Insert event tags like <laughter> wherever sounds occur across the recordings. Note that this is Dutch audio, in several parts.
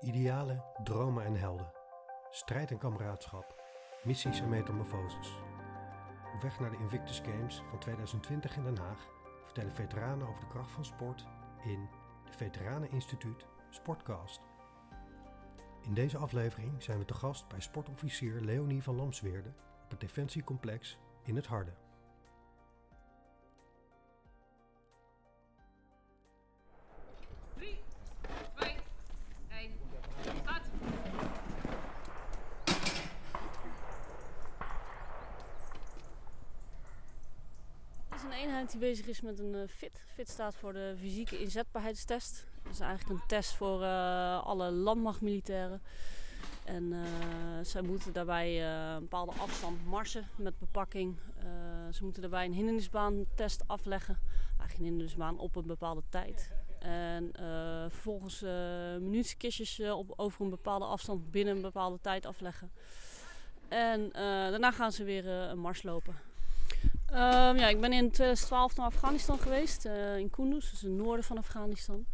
Idealen, dromen en helden. Strijd en kameraadschap. Missies en metamorfoses. Op weg naar de Invictus Games van 2020 in Den Haag vertellen veteranen over de kracht van sport in de Veteraneninstituut Sportcast. In deze aflevering zijn we te gast bij sportofficier Leonie van Lamsweerde op het Defensiecomplex in het Harde. Eenheid die bezig is met een eh, FIT. FIT staat voor de fysieke inzetbaarheidstest. Dat is eigenlijk een test voor eh, alle landmachtmilitairen. En eh, zij moeten daarbij een bepaalde afstand marsen met bepakking. Ze moeten daarbij een hindernisbaantest afleggen. Eigenlijk een hindernisbaan op een bepaalde tijd. En vervolgens munitiekistjes op, over een bepaalde afstand binnen een bepaalde tijd afleggen. En daarna gaan ze weer een mars lopen. Ehm, ja, ik ben in 2012 naar Afghanistan geweest, eh, in Kunduz, dus het noorden van Afghanistan.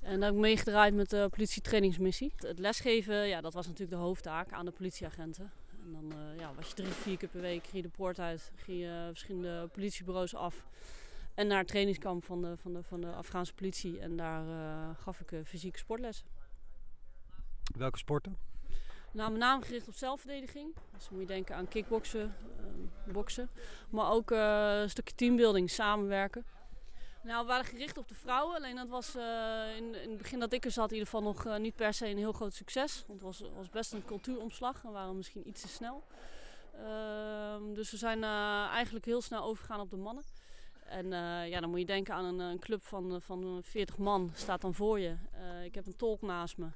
En daar heb ik meegedraaid met de politietrainingsmissie. Het lesgeven, ja, dat was natuurlijk de hoofdtaak aan de politieagenten. En dan eh, ja, was je drie, vier keer per week, ging de poort uit, ging je verschillende politiebureaus af. En naar het trainingskamp van de, van de, van de Afghaanse politie. En daar eh, gaf ik fysieke sportlessen. Welke sporten? Nou, met name gericht op zelfverdediging. Dus moet je denken aan kickboksen, uh, boksen. Maar ook uh, een stukje teambuilding, samenwerken. Nou, we waren gericht op de vrouwen. Alleen dat was uh, in, in, het begin dat ik er zat in ieder geval nog uh, niet per se een heel groot succes. Want het was, best een cultuuromslag. We waren misschien iets te snel. Uh, dus we zijn eigenlijk heel snel overgegaan op de mannen. En ja, dan moet je denken aan een, club van, van 40 man, staat dan voor je. Ik heb een tolk naast me.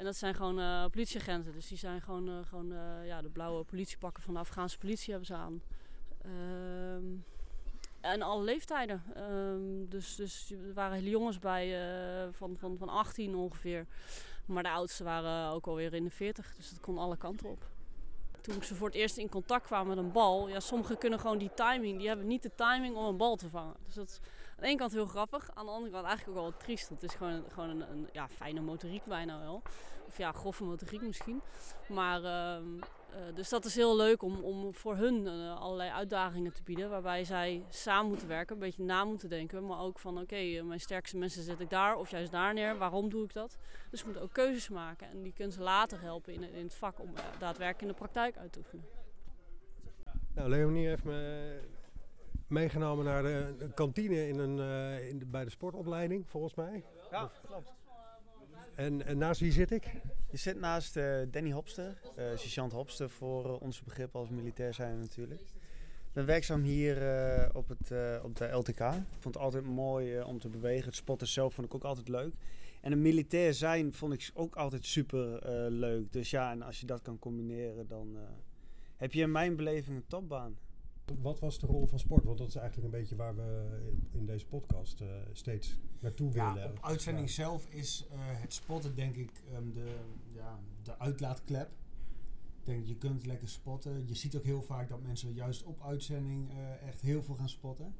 En dat zijn gewoon uh, politieagenten. Dus die zijn gewoon, uh, gewoon uh, ja, de blauwe politiepakken van de Afghaanse politie hebben ze aan. Um, en alle leeftijden. Um, dus, dus er waren hele jongens bij van, van, van 18 ongeveer. Maar de oudste waren ook alweer in de 40. Dus dat kon alle kanten op. Toen ze voor het eerst in contact kwam met een bal. Ja, sommigen kunnen gewoon die timing. Die hebben niet de timing om een bal te vangen. Dus dat aan de ene kant heel grappig. Aan de andere kant eigenlijk ook wel triest. Het is gewoon, gewoon een, een ja, fijne motoriek bijna wel. Of ja, grove motoriek misschien. Maar uh, uh, dus dat is heel leuk om, om voor hun uh, allerlei uitdagingen te bieden. Waarbij zij samen moeten werken, een beetje na moeten denken. Maar ook van oké, okay, mijn sterkste mensen zet ik daar of juist daar neer. Waarom doe ik dat? Dus ze moeten ook keuzes maken. En die kunnen ze later helpen in, in het vak om daadwerkelijk in de praktijk uit te oefenen. Nou, Leonie heeft me meegenomen naar de kantine in een, uh, in de, bij de sportopleiding, volgens mij. Ja, of, klopt. En, en, naast wie zit ik? Je zit naast uh, Danny Hopster, uh, sergeant Hopster voor onze begrip als militair zijn natuurlijk. Ik ben werkzaam hier op, het, op de LTK. Ik vond het altijd mooi om te bewegen. Het spotten zelf vond ik ook altijd leuk. En een militair zijn vond ik ook altijd super leuk. Dus ja, en als je dat kan combineren, dan heb je in mijn beleving een topbaan. Wat was de rol van sport? Want dat is eigenlijk een beetje waar we in deze podcast uh, steeds naartoe ja, willen. Op uitzending ja. zelf is uh, het spotten denk ik um, de, ja, de uitlaatklep. Ik denk je kunt lekker spotten. Je ziet ook heel vaak dat mensen juist op uitzending uh, echt heel veel gaan spotten.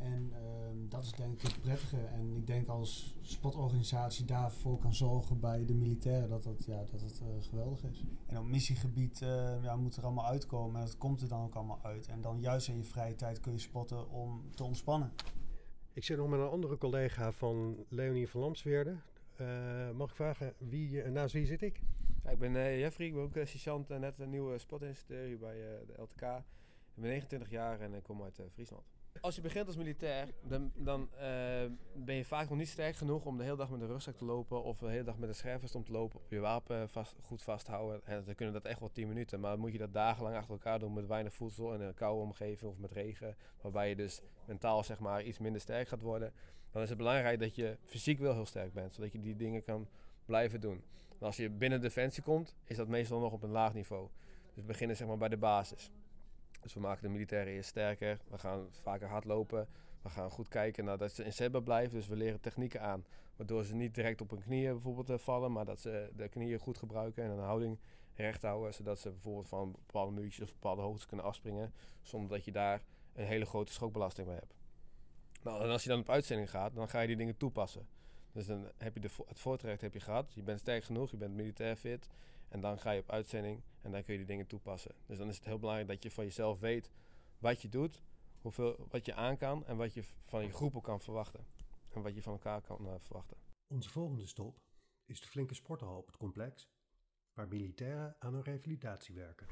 En um, dat is denk ik het prettige. En ik denk als sportorganisatie daarvoor kan zorgen bij de militairen dat dat, ja, dat het uh, geweldig is. En op missiegebied uh, ja, moet er allemaal uitkomen en dat komt er dan ook allemaal uit. En dan juist in je vrije tijd kun je spotten om te ontspannen. Ik zit nog met een andere collega van Leonie van Lamsweerde. Uh, mag ik vragen, wie, naast wie zit ik? Ja, ik ben Jeffrey, ik ben ook sergeant net een nieuwe sportinstructeur hier bij de LTK. Ik ben 29 jaar en ik kom uit Friesland. Als je begint als militair, dan, dan uh, ben je vaak nog niet sterk genoeg om de hele dag met een rugzak te lopen of de hele dag met een schervest om te lopen, op je wapen vast, goed vasthouden. En dan kunnen dat echt wel 10 minuten, maar moet je dat dagenlang achter elkaar doen met weinig voedsel in een koude omgeving of met regen, waarbij je dus mentaal zeg maar iets minder sterk gaat worden. Dan is het belangrijk dat je fysiek wel heel sterk bent, zodat je die dingen kan blijven doen. En als je binnen defensie komt, is dat meestal nog op een laag niveau. Dus we beginnen zeg maar bij de basis. Dus we maken de militairen eerst sterker. We gaan vaker hardlopen. We gaan goed kijken naar dat ze inzetbaar blijven. Dus we leren technieken aan. Waardoor ze niet direct op hun knieën bijvoorbeeld vallen. Maar dat ze de knieën goed gebruiken en een houding recht houden. Zodat ze bijvoorbeeld van bepaalde muurtjes of bepaalde hoogtes kunnen afspringen. Zonder dat je daar een hele grote schokbelasting bij hebt. Nou, en als je dan op uitzending gaat, dan ga je die dingen toepassen. Dus dan heb je de, het voortraject heb je gehad. Je bent sterk genoeg, je bent militair fit. En dan ga je op uitzending en dan kun je die dingen toepassen. Dus dan is het heel belangrijk dat je van jezelf weet wat je doet, hoeveel, wat je aan kan en wat je van je groepen kan verwachten. En wat je van elkaar kan eh, verwachten. Onze volgende stop is de flinke sporthal op het complex, waar militairen aan hun revalidatie werken.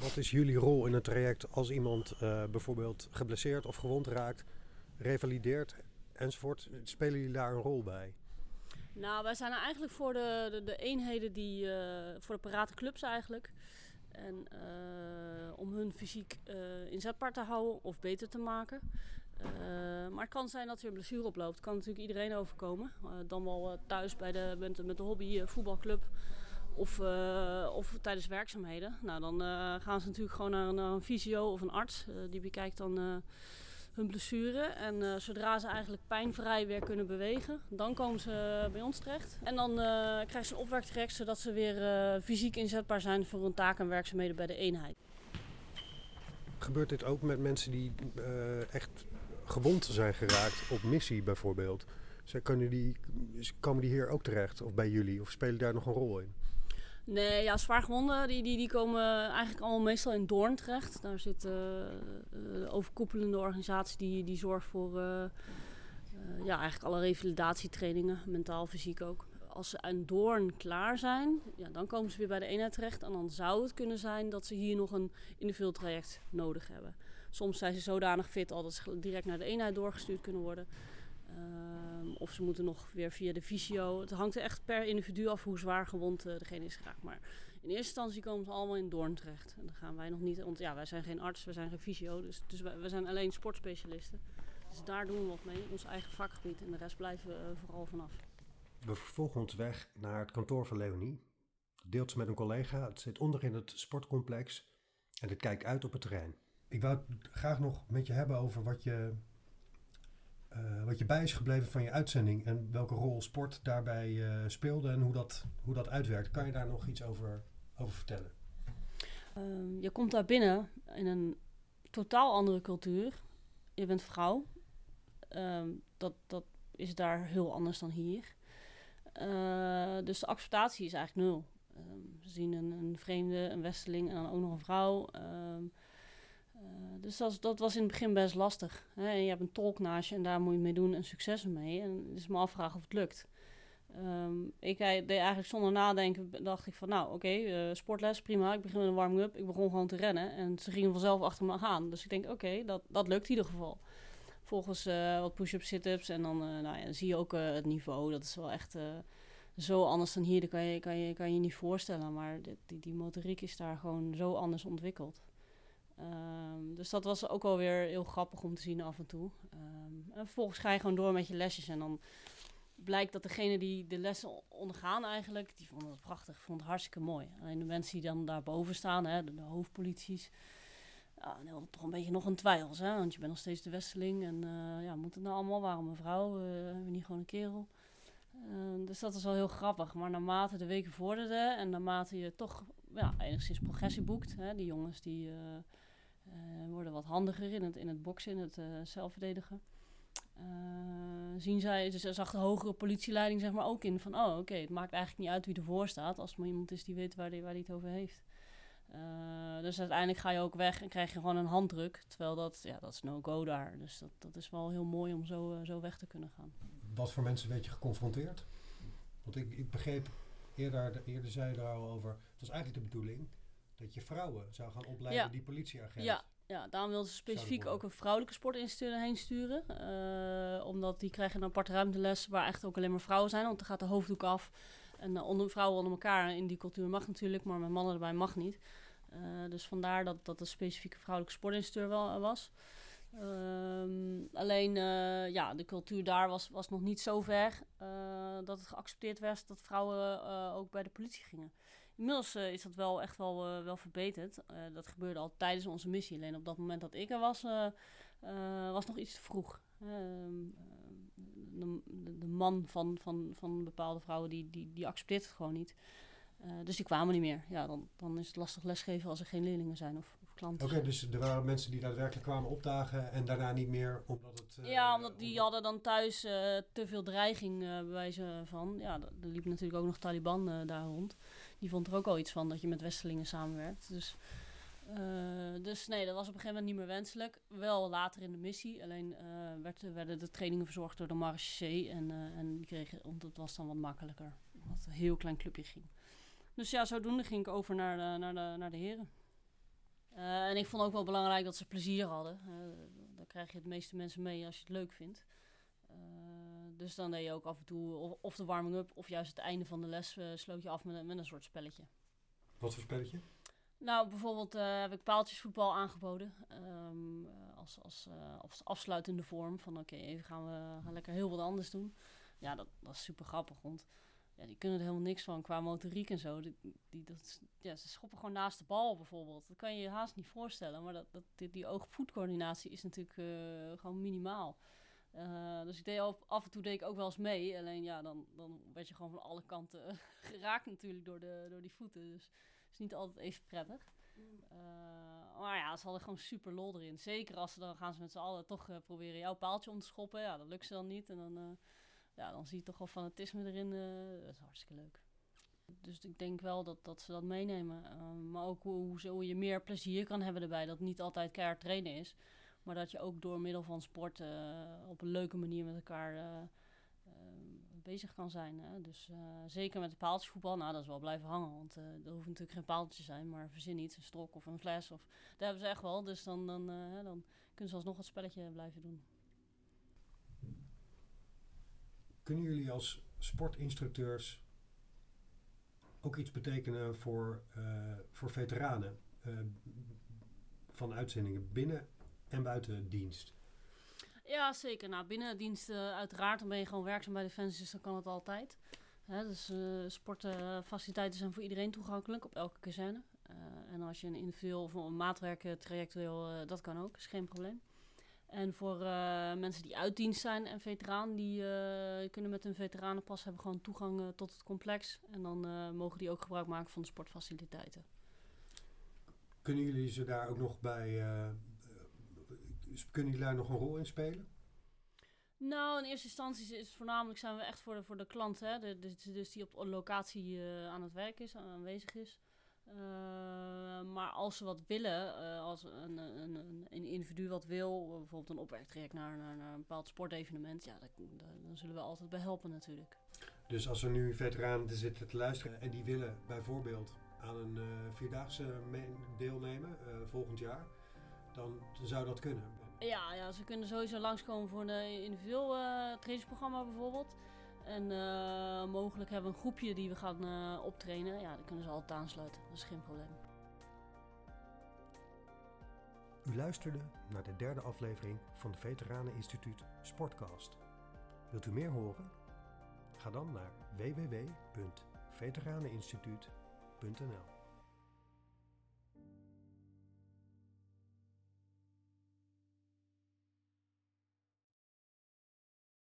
Wat is jullie rol in het traject als iemand eh, bijvoorbeeld geblesseerd of gewond raakt, revalideert enzovoort? Spelen jullie daar een rol bij? Nou, wij zijn eigenlijk voor de, de, de eenheden die, eh, voor de parate clubs eigenlijk. En eh, om hun fysiek eh, inzetbaar te houden of beter te maken. Maar het kan zijn dat je een blessure oploopt. kan natuurlijk iedereen overkomen. Dan wel thuis bij de, met, met de hobby voetbalclub. Of, of tijdens werkzaamheden. Nou, dan gaan ze natuurlijk gewoon naar, een- naar een of een arts. Die bekijkt dan hun blessure. En eh, zodra ze eigenlijk pijnvrij weer kunnen bewegen, dan komen ze bij ons terecht. En dan eh, krijgen ze een opwerktraject, zodat ze weer eh, fysiek inzetbaar zijn voor hun taken en werkzaamheden bij de eenheid. Gebeurt dit ook met mensen die eh, echt gewond zijn geraakt op missie bijvoorbeeld? Zij kunnen die, komen die hier ook terecht of bij jullie? Of spelen daar nog een rol in? Nee, ja, zwaargewonden die, die, die komen eigenlijk allemaal meestal in Doorn terecht. Daar zit eh, eh, de overkoepelende organisatie die, die zorgt voor eh, eh, ja, eigenlijk alle revalidatietrainingen, mentaal, fysiek ook. Als ze aan Doorn klaar zijn, ja, dan komen ze weer bij de eenheid terecht. En dan zou het kunnen zijn dat ze hier nog een individueel traject nodig hebben. Soms zijn ze zodanig fit al dat ze direct naar de eenheid doorgestuurd kunnen worden. Of ze moeten nog weer via de fysio. Het hangt er echt per individu af hoe zwaar gewond eh, degene is geraakt. Maar in eerste instantie komen ze allemaal in Doorn terecht. En dan gaan wij nog niet, want ja, wij zijn geen arts, we zijn geen fysio. Dus, dus wij, we zijn alleen sportspecialisten. Dus daar doen we wat mee, ons eigen vakgebied. En de rest blijven we eh, vooral vanaf. We vervolgen ons weg naar het kantoor van Leonie. Dat deelt ze met een collega. Het zit onder in het sportcomplex en het kijkt uit op het terrein. Ik wou het graag nog met je hebben over wat je, eh, wat je bij is gebleven van je uitzending en welke rol sport daarbij eh, speelde en hoe dat, hoe dat uitwerkt. Kan je daar nog iets over, over vertellen? Ehm, je komt daar binnen in een totaal andere cultuur. Je bent vrouw. Ehm, dat, dat is daar heel anders dan hier. Eh, dus de acceptatie is eigenlijk nul. Ehm, ze zien een, een vreemde, een westeling en dan ook nog een vrouw. Eh, dus dat, was in het begin best lastig. Hè? Je hebt een tolk naast je en daar moet je mee doen en succes mee. En het is me afvragen of het lukt. Ehm, ik deed eigenlijk zonder nadenken, dacht ik van nou oké, eh, sportles, prima. Ik begin met een warming-up. Ik begon gewoon te rennen en ze gingen vanzelf achter me aan. Dus ik denk oké, dat, dat lukt in ieder geval. Volgens eh, wat push-ups, sit-ups en dan, nou ja, zie je ook het niveau. Dat is wel echt zo anders dan hier. Dat kan je kan je, kan je niet voorstellen. Maar die, die motoriek is daar gewoon zo anders ontwikkeld. Ehm, dus dat was ook alweer heel grappig om te zien af en toe. Ehm, en vervolgens ga je gewoon door met je lesjes en dan blijkt dat degene die de lessen ondergaan eigenlijk, die vonden het prachtig, vonden het hartstikke mooi. Alleen de mensen die dan daarboven staan, hè, de, de hoofdpolities, die hadden toch een beetje nog een twijfels, hè, want je bent nog steeds de westeling en eh, ja, moet het nou allemaal, waarom een vrouw, we niet gewoon een kerel? Eh, dus dat is wel heel grappig, maar naarmate de weken vorderden en naarmate je toch ja, enigszins progressie boekt, hè, die jongens die eh, worden wat handiger in het, in het boksen, in het eh, zelfverdedigen. Eh, zien zij, dus er zag de hogere politieleiding zeg maar ook in van, oh oké, het maakt eigenlijk niet uit wie ervoor staat, als het maar iemand is die weet waar hij waar het over heeft. Eh, dus uiteindelijk ga je ook weg en krijg je gewoon een handdruk, terwijl dat, ja, dat is no-go daar. Dus dat, dat is wel heel mooi om zo, eh, zo weg te kunnen gaan. Wat voor mensen werd je geconfronteerd? Want ik, ik begreep, eerder, eerder zei je daar al over, het was eigenlijk de bedoeling dat je vrouwen zou gaan opleiden Ja. die politieagent. Ja, ja, daarom wilden ze specifiek ook een vrouwelijke sportinstructeur heen sturen. Eh, omdat die krijgen een aparte ruimteles waar echt ook alleen maar vrouwen zijn. Want dan gaat de hoofddoek af. En eh, onder, vrouwen onder elkaar in die cultuur mag natuurlijk, maar met mannen erbij mag niet. Eh, dus vandaar dat dat een specifieke vrouwelijke sportinstructeur wel was. Ehm, alleen, ja, de cultuur daar was, was nog niet zo ver dat het geaccepteerd werd dat vrouwen ook bij de politie gingen. Inmiddels eh, is dat wel echt wel, eh, wel verbeterd. Eh, dat gebeurde al tijdens onze missie. Alleen op dat moment dat ik er was, was nog iets te vroeg. Ehm, eh, de, de, man van, van, van bepaalde vrouwen, die, die, die accepteert het gewoon niet. Dus die kwamen niet meer. Ja, dan, dan is het lastig lesgeven als er geen leerlingen zijn of, of klanten. Oké, dus er waren mensen die daadwerkelijk kwamen opdagen en daarna niet meer omdat het... Ja, omdat die omdat- hadden dan thuis te veel dreiging bij wijze van. Ja, er liep natuurlijk ook nog Taliban daar rond. Die vond er ook al iets van dat je met Westelingen samenwerkt. Dus, eh, dus nee, dat was op een gegeven moment niet meer wenselijk. Wel later in de missie. Alleen eh, werd, werden de trainingen verzorgd door de marechaussee. En, eh, en die kregen, want het was dan wat makkelijker. Omdat het een heel klein clubje ging. Dus ja, zodoende ging ik over naar de, naar de, naar de heren. En ik vond ook wel belangrijk dat ze plezier hadden. Eh, dan krijg je het meeste mensen mee als je het leuk vindt. Dus dan deed je ook af en toe of, of de warming-up of juist het einde van de les eh, sloot je af met, een- met een soort spelletje. Wat voor spelletje? Nou, bijvoorbeeld eh, heb ik paaltjesvoetbal aangeboden. ehm, eh, als, als, eh, als afsluitende vorm. Van oké, even gaan we gaan lekker heel wat anders doen. Ja, dat, dat is super grappig. Want ja, die kunnen er helemaal niks van qua motoriek en zo. Die, die, dat, ja, ze schoppen gewoon naast de bal bijvoorbeeld. Dat kan je je haast niet voorstellen. Maar dat, dat, die, die oog-voetcoördinatie is natuurlijk gewoon minimaal. Eh, dus ik deed af, af en toe deed ik ook wel eens mee. Alleen ja, dan, dan werd je gewoon van alle kanten <laughs> geraakt natuurlijk door, de, door die voeten. Dus het is niet altijd even prettig. Eh, maar ja, ze hadden gewoon super lol erin. Zeker als ze dan gaan ze met z'n allen toch eh, proberen jouw paaltje om te schoppen. Ja, dat lukt ze dan niet. En dan, ja, dan zie je toch wel fanatisme erin. dat is hartstikke leuk. Dus ik denk wel dat, dat ze dat meenemen. Eh, maar ook hoe, hoe, hoe je meer plezier kan hebben erbij. Dat niet altijd keihard trainen is. Maar dat je ook door middel van sport eh, op een leuke manier met elkaar eh, eh, bezig kan zijn. Hè? Dus zeker met de paaltjesvoetbal, nou dat is wel blijven hangen. Want er hoeft natuurlijk geen paaltje te zijn, maar verzin iets, een strok of een fles. Of, dat hebben ze echt wel, dus dan, dan, dan kunnen ze alsnog het spelletje blijven doen. Kunnen jullie als sportinstructeurs ook iets betekenen voor, voor veteranen van uitzendingen binnen en buiten dienst? Ja, zeker. Nou, binnen dienst eh, uiteraard, dan ben je gewoon werkzaam bij Defensie, dus dan kan het altijd. Hè, dus eh sportfaciliteiten zijn voor iedereen toegankelijk op elke kazerne. Eh, en als je een individueel of een maatwerktraject wil, dat kan ook, is geen probleem. En voor mensen die uit dienst zijn en veteraan, die kunnen met een veteranenpas hebben gewoon toegang tot het complex. En dan mogen die ook gebruik maken van de sportfaciliteiten. Kunnen jullie ze daar ook nog bij, kunnen jullie daar nog een rol in spelen? Nou, in eerste instantie is voornamelijk zijn we echt voor de, voor de klant, hè? De, dus, dus die op locatie eh, aan het werk is, aanwezig is. Eh, maar als ze wat willen, eh, als een, een, een, individu wat wil, bijvoorbeeld een opwerktraject naar, naar, naar een bepaald sportevenement, ja, dan zullen we altijd bij helpen natuurlijk. Dus als er nu veteranen zitten te luisteren en die willen bijvoorbeeld aan een eh, vierdaagse me- deelnemen eh, volgend jaar, dan zou dat kunnen. Ja, ja, ze kunnen sowieso langskomen voor een individueel eh, trainingsprogramma bijvoorbeeld. En eh, mogelijk hebben we een groepje die we gaan eh, optrainen. Ja, dan kunnen ze altijd aansluiten. Dat is geen probleem. U luisterde naar de derde aflevering van de Veteraneninstituut Sportcast. Wilt u meer horen? Ga dan naar www.veteraneninstituut.nl